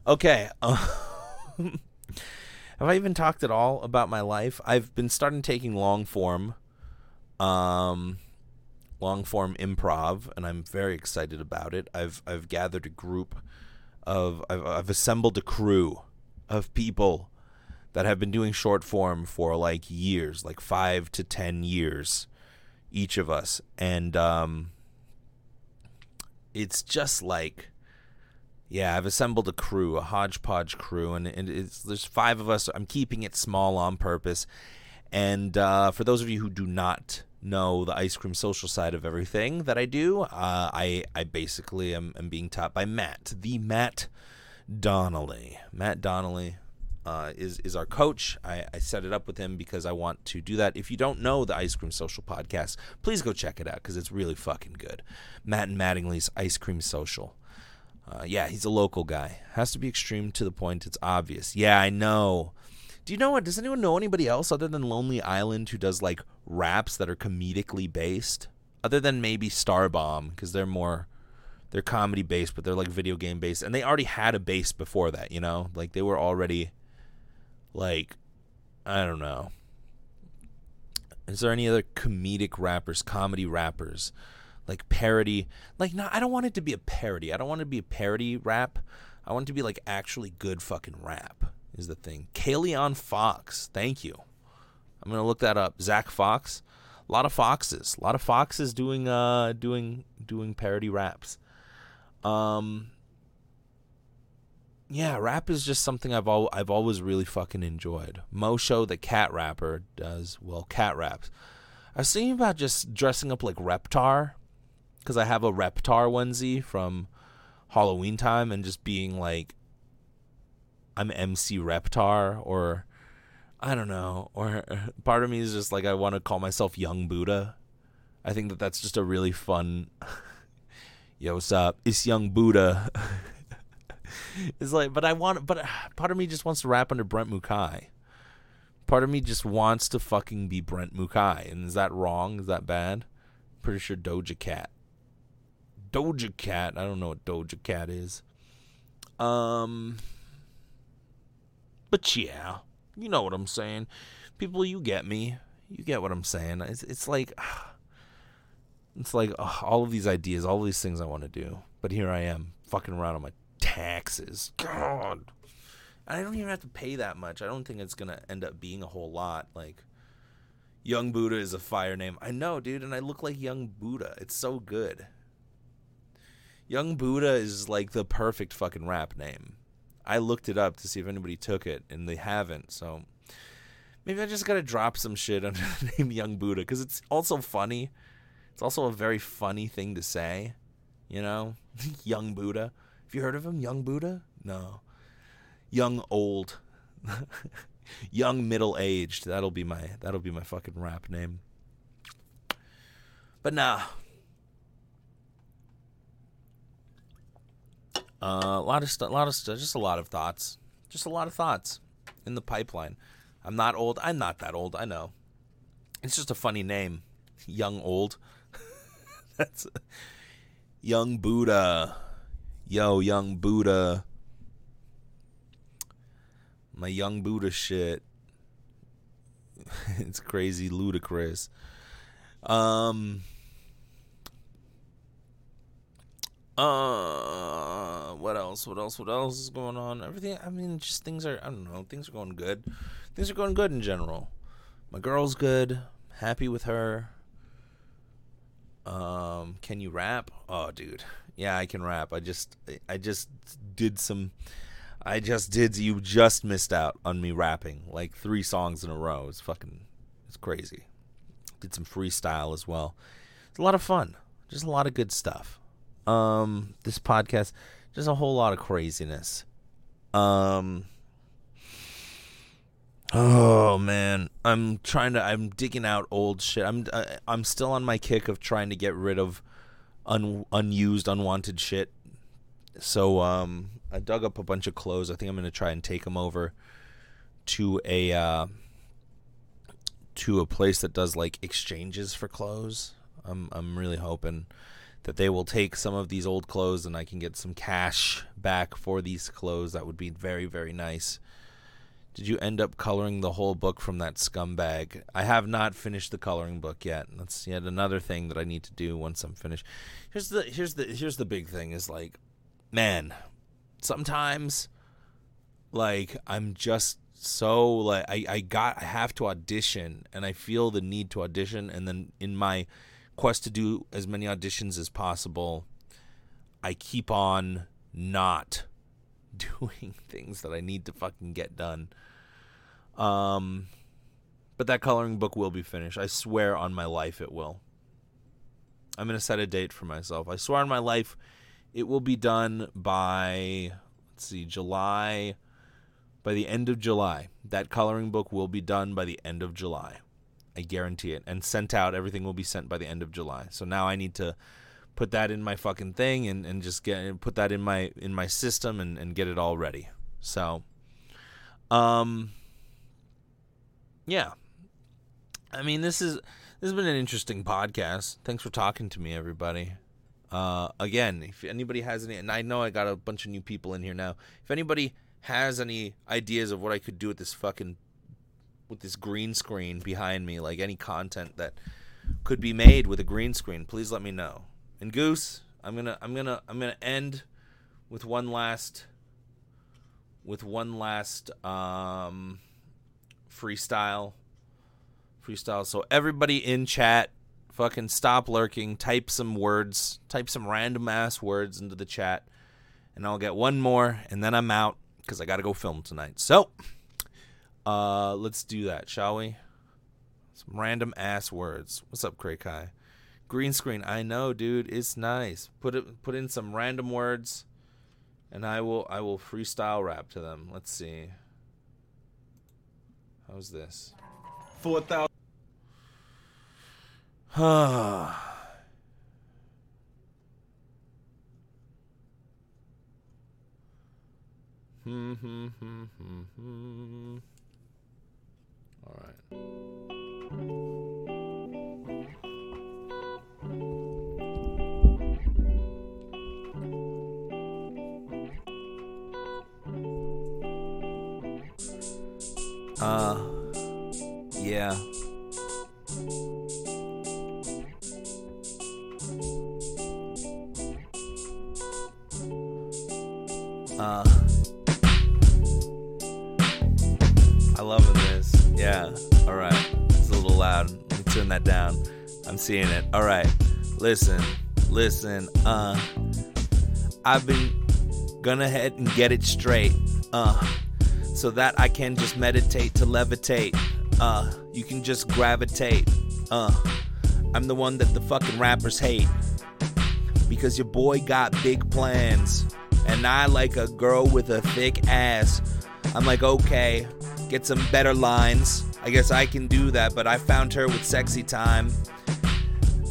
Okay. have I even talked at all about my life? I've been starting taking long form, um, long form improv, and I'm very excited about it. I've I've gathered a group of I've, I've assembled a crew of people that have been doing short form for like years, like five to ten years, each of us, and um, it's just like, yeah, I've assembled a crew, a hodgepodge crew, and, it's there's five of us. I'm keeping it small on purpose, and uh, for those of you who do not know the ice cream social side of everything that I do, uh, I I basically am, am being taught by Matt, the Matt Donnelly. Matt Donnelly uh, is is our coach. I, I, set it up with him because I want to do that. If you don't know the Ice Cream Social podcast, please go check it out because it's really fucking good. Matt and Mattingly's Ice Cream Social. Uh, yeah, he's a local guy. Has to be extreme to the point it's obvious. Yeah, I know. Do you know what? Does anyone know anybody else other than Lonely Island who does like raps that are comedically based? Other than maybe Starbomb because they're more they're comedy based, but they're like video game based, and they already had a base before that. You know, like they were already like I don't know. Is there any other comedic rappers, comedy rappers, like parody? Like, no, I don't want it to be a parody. I don't want it to be a parody rap. I want it to be like actually good fucking rap. Is the thing. Kalion Fox, thank you. I'm gonna look that up. Zach Fox, a lot of foxes, a lot of foxes doing uh doing doing parody raps. Um, yeah, rap is just something I've al- I've always really fucking enjoyed. Mosho, the cat rapper, does well cat raps. I was thinking about just dressing up like Reptar, because I have a Reptar onesie from Halloween time, and just being like, I'm MC Reptar, or I don't know, or part of me is just like I want to call myself Young Buddha. I think that that's just a really fun. Yo, what's up? It's Young Buddha. it's like, but I want, but part of me just wants to rap under Brent Mukai. Part of me just wants to fucking be Brent Mukai. And is that wrong? Is that bad? Pretty sure Doja Cat. Doja Cat. I don't know what Doja Cat is. Um, but yeah, you know what I'm saying. People, you get me. You get what I'm saying. It's it's like it's like ugh, all of these ideas, all of these things I want to do, but here I am fucking around on my taxes. God. I don't even have to pay that much. I don't think it's gonna end up being a whole lot. Like, Young Buddha is a fire name. I know, dude, and I look like Young Buddha. It's so good. Young Buddha is like the perfect fucking rap name. I looked it up to see if anybody took it, and they haven't. So maybe I just gotta drop some shit under the name Young Buddha because it's also funny. It's also a very funny thing to say, you know, Young Buddha. Have you heard of him, Young Buddha? No. Young old. Young middle aged. That'll be my that'll be my fucking rap name. But nah. Uh, a lot of stuff, a lot of stuff, just a lot of thoughts, just a lot of thoughts in the pipeline. I'm not old. I'm not that old. I know. It's just a funny name, young old. That's young Buddha. Yo, young Buddha. My young Buddha shit. it's crazy ludicrous. Um uh what else? What else? What else is going on? Everything I mean just things are I don't know, things are going good. Things are going good in general. My girl's good. Happy with her. Um, can you rap? Oh, dude. Yeah, I can rap. I just I just did some I just did you just missed out on me rapping like 3 songs in a row. It's fucking it's crazy. Did some freestyle as well. It's a lot of fun. Just a lot of good stuff. Um this podcast just a whole lot of craziness. Um Oh man, I'm trying to. I'm digging out old shit. I'm uh, I'm still on my kick of trying to get rid of un, unused, unwanted shit. So um, I dug up a bunch of clothes. I think I'm gonna try and take them over to a uh, to a place that does like exchanges for clothes. I'm I'm really hoping that they will take some of these old clothes and I can get some cash back for these clothes. That would be very very nice. Did you end up coloring the whole book from that scumbag? I have not finished the coloring book yet. That's yet another thing that I need to do once I'm finished. Here's the here's the here's the big thing is like, man, sometimes like I'm just so like I, I got I have to audition and I feel the need to audition and then in my quest to do as many auditions as possible, I keep on not doing things that I need to fucking get done. Um, but that coloring book will be finished. I swear on my life it will. I'm going to set a date for myself. I swear on my life it will be done by, let's see, July. By the end of July. That coloring book will be done by the end of July. I guarantee it. And sent out. Everything will be sent by the end of July. So now I need to put that in my fucking thing and, and just get put that in my in my system and, and get it all ready. So um yeah. I mean, this is this has been an interesting podcast. Thanks for talking to me, everybody. Uh, again, if anybody has any, and I know I got a bunch of new people in here now. If anybody has any ideas of what I could do with this fucking with this green screen behind me, like any content that could be made with a green screen, please let me know. And Goose, I'm gonna I'm gonna I'm gonna end with one last with one last um freestyle. Freestyle. So everybody in chat, fucking stop lurking. Type some words. Type some random ass words into the chat, and I'll get one more, and then I'm out because I got to go film tonight. So, uh, let's do that, shall we? Some random ass words. What's up, Cray Kai? Green screen. I know, dude. It's nice. Put it. Put in some random words, and I will. I will freestyle rap to them. Let's see. How's this? Four thousand. Hmm, hmm, hmm, hmm, hmm. All right. Yeah. Uh, I love this. Yeah. All right. It's a little loud. Let me turn that down. I'm seeing it. All right. Listen. Listen. Uh, I've been gonna head and get it straight. Uh, so that I can just meditate to levitate. Uh, you can just gravitate. Uh, I'm the one that the fucking rappers hate. Because your boy got big plans. And I like a girl with a thick ass. I'm like, okay, get some better lines. I guess I can do that, but I found her with sexy time.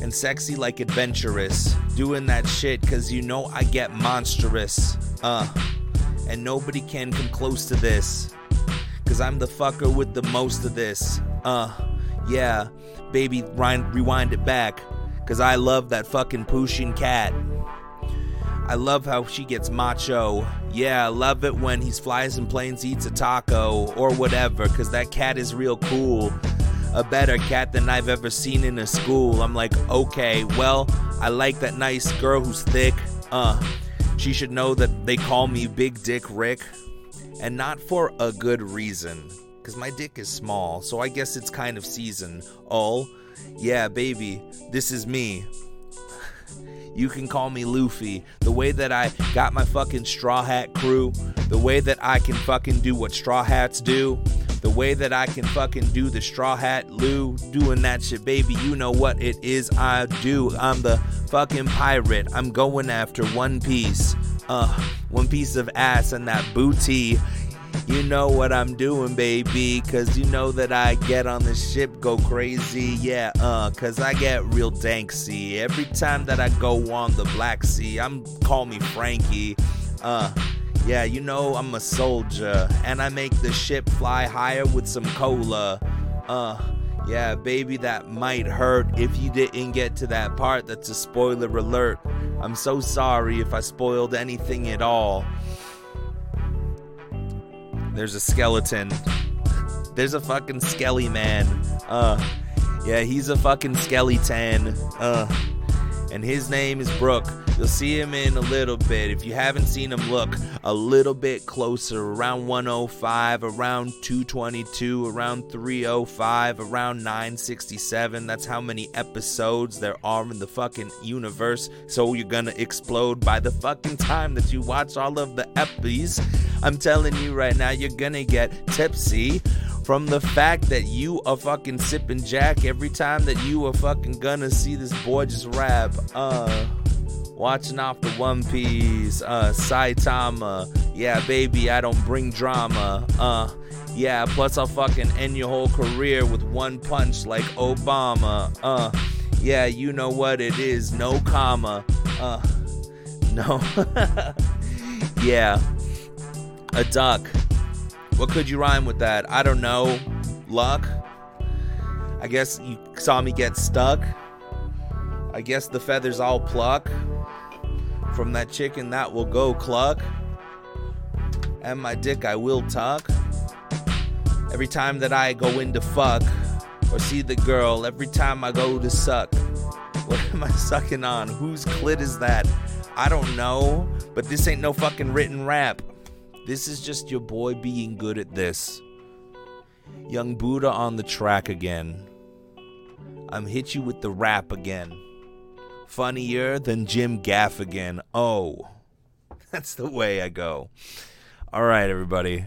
And sexy like adventurous. Doing that shit cause you know I get monstrous. Uh, and nobody can come close to this. Cause I'm the fucker with the most of this. Uh, yeah, baby, rewind, it back. Cause I love that fucking Pushin cat. I love how she gets macho. Yeah, I love it when he flies in planes, eats a taco, or whatever, cause that cat is real cool. A better cat than I've ever seen in a school. I'm like, okay, well, I like that nice girl who's thick. Uh, she should know that they call me Big Dick Rick. And not for a good reason. Cause my dick is small, so I guess it's kind of season. Oh, yeah, baby, this is me. You can call me Luffy. The way that I got my fucking Straw Hat crew, the way that I can fucking do what Straw Hats do, the way that I can fucking do the Straw Hat Lou, doing that shit, baby. You know what it is I do. I'm the fucking pirate. I'm going after One Piece. Uh, one piece of ass and that booty. You know what I'm doing, baby, cause you know that I get on the ship, go crazy, yeah, uh, cause I get real danksy. Every time that I go on the Black Sea, I'm call me Franky, uh, yeah, you know I'm a soldier, and I make the ship fly higher with some cola, uh, yeah, baby, that might hurt if you didn't get to that part. That's a spoiler alert. I'm so sorry if I spoiled anything at all. There's a skeleton. There's a fucking skelly man. Uh, yeah, he's a fucking skeleton. Uh, and his name is Brook. You'll see him in a little bit. If you haven't seen him, look a little bit closer. Around 105, around 222, around 305, around 967. That's how many episodes there are in the fucking universe. So you're gonna explode by the fucking time that you watch all of the eppies. I'm telling you right now, you're gonna get tipsy from the fact that you are fucking sipping Jack every time that you are fucking gonna see this boy just rap. Uh, watching off the One Piece, uh, Saitama. Yeah, baby, I don't bring drama. Uh, yeah, plus I'll fucking end your whole career with one punch like Obama. Uh, yeah, you know what it is, no comma. Uh, no. yeah, a duck. What could you rhyme with that? I don't know. Luck? I guess you saw me get stuck. I guess the feathers all pluck from that chicken that will go cluck. And my dick I will tuck. Every time that I go into fuck or see the girl, every time I go to suck. What am I sucking on? Whose clit is that? I don't know, but this ain't no fucking written rap. This is just your boy being good at this. Young Buddha on the track again. I'm hit you with the rap again. Funnier than Jim Gaffigan. Oh. That's the way I go. All right, everybody.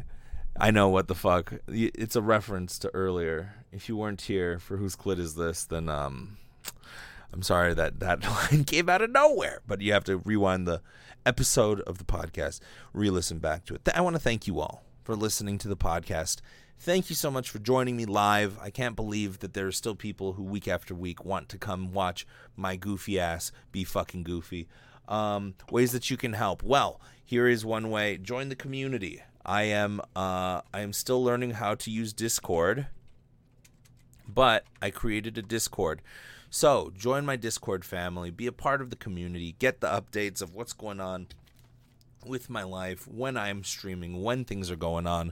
I know what the fuck. It's a reference to earlier. If you weren't here for whose clit is this, then um, I'm sorry that that line came out of nowhere. But you have to rewind the episode of the podcast, re-listen back to it. I want to thank you all for listening to the podcast. Thank you so much for joining me live. I can't believe that there are still people who week after week want to come watch my goofy ass be fucking goofy. Um, ways that you can help. Well, here is one way. Join the community. I am uh, I am still learning how to use Discord, but I created a Discord. So join my Discord family, be a part of the community, get the updates of what's going on with my life, when I'm streaming, when things are going on.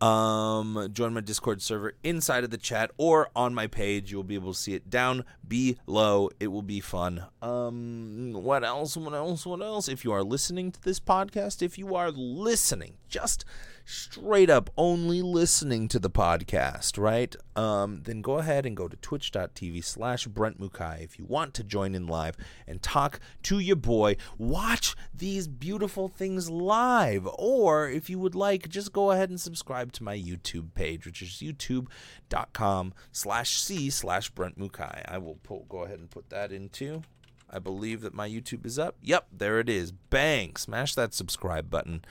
Um, join my Discord server inside of the chat or on my page. You'll be able to see it down below. It will be fun. Um, what else? What else? What else? If you are listening to this podcast, if you are listening, just straight up only listening to the podcast, right? Um, then go ahead and go to twitch.tv slash Brent Mukai if you want to join in live and talk to your boy. Watch these beautiful things live. Or if you would like, just go ahead and subscribe to my YouTube page, which is youtube.com slash C slash Brent Mukai. I will pull, go ahead and put that into. I believe that my YouTube is up. Yep, there it is. Bang! Smash that subscribe button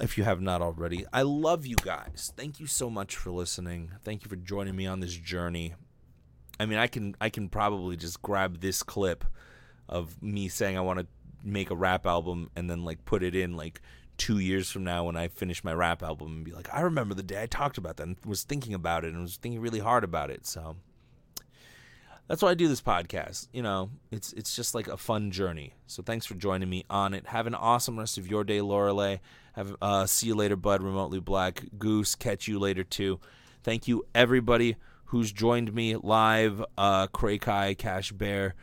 if you have not already. I love you guys. Thank you so much for listening. Thank you for joining me on this journey. I mean, I can I can probably just grab this clip of me saying I want to make a rap album and then like put it in like 2 years from now when I finish my rap album and be like, "I remember the day I talked about that and was thinking about it and was thinking really hard about it." So that's why I do this podcast. You know, it's it's just like a fun journey. So thanks for joining me on it. Have an awesome rest of your day, Lorelei. Have uh, see you later, Bud. Remotely Black Goose. Catch you later too. Thank you everybody who's joined me live. Uh, Krakai, Cash Bear,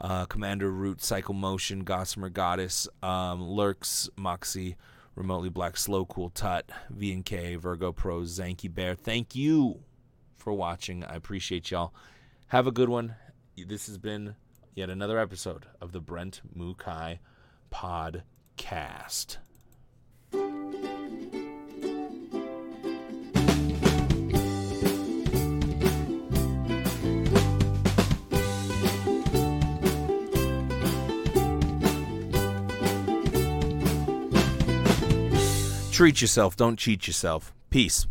uh, Commander Root, Cycle Motion, Gossamer Goddess, um, Lurks, Moxie, Remotely Black, Slow Cool Tut, V and K, Virgo Pro, Zanky Bear. Thank you for watching. I appreciate y'all. Have a good one. This has been yet another episode of the Brent Mukai podcast. Treat yourself, don't cheat yourself. Peace.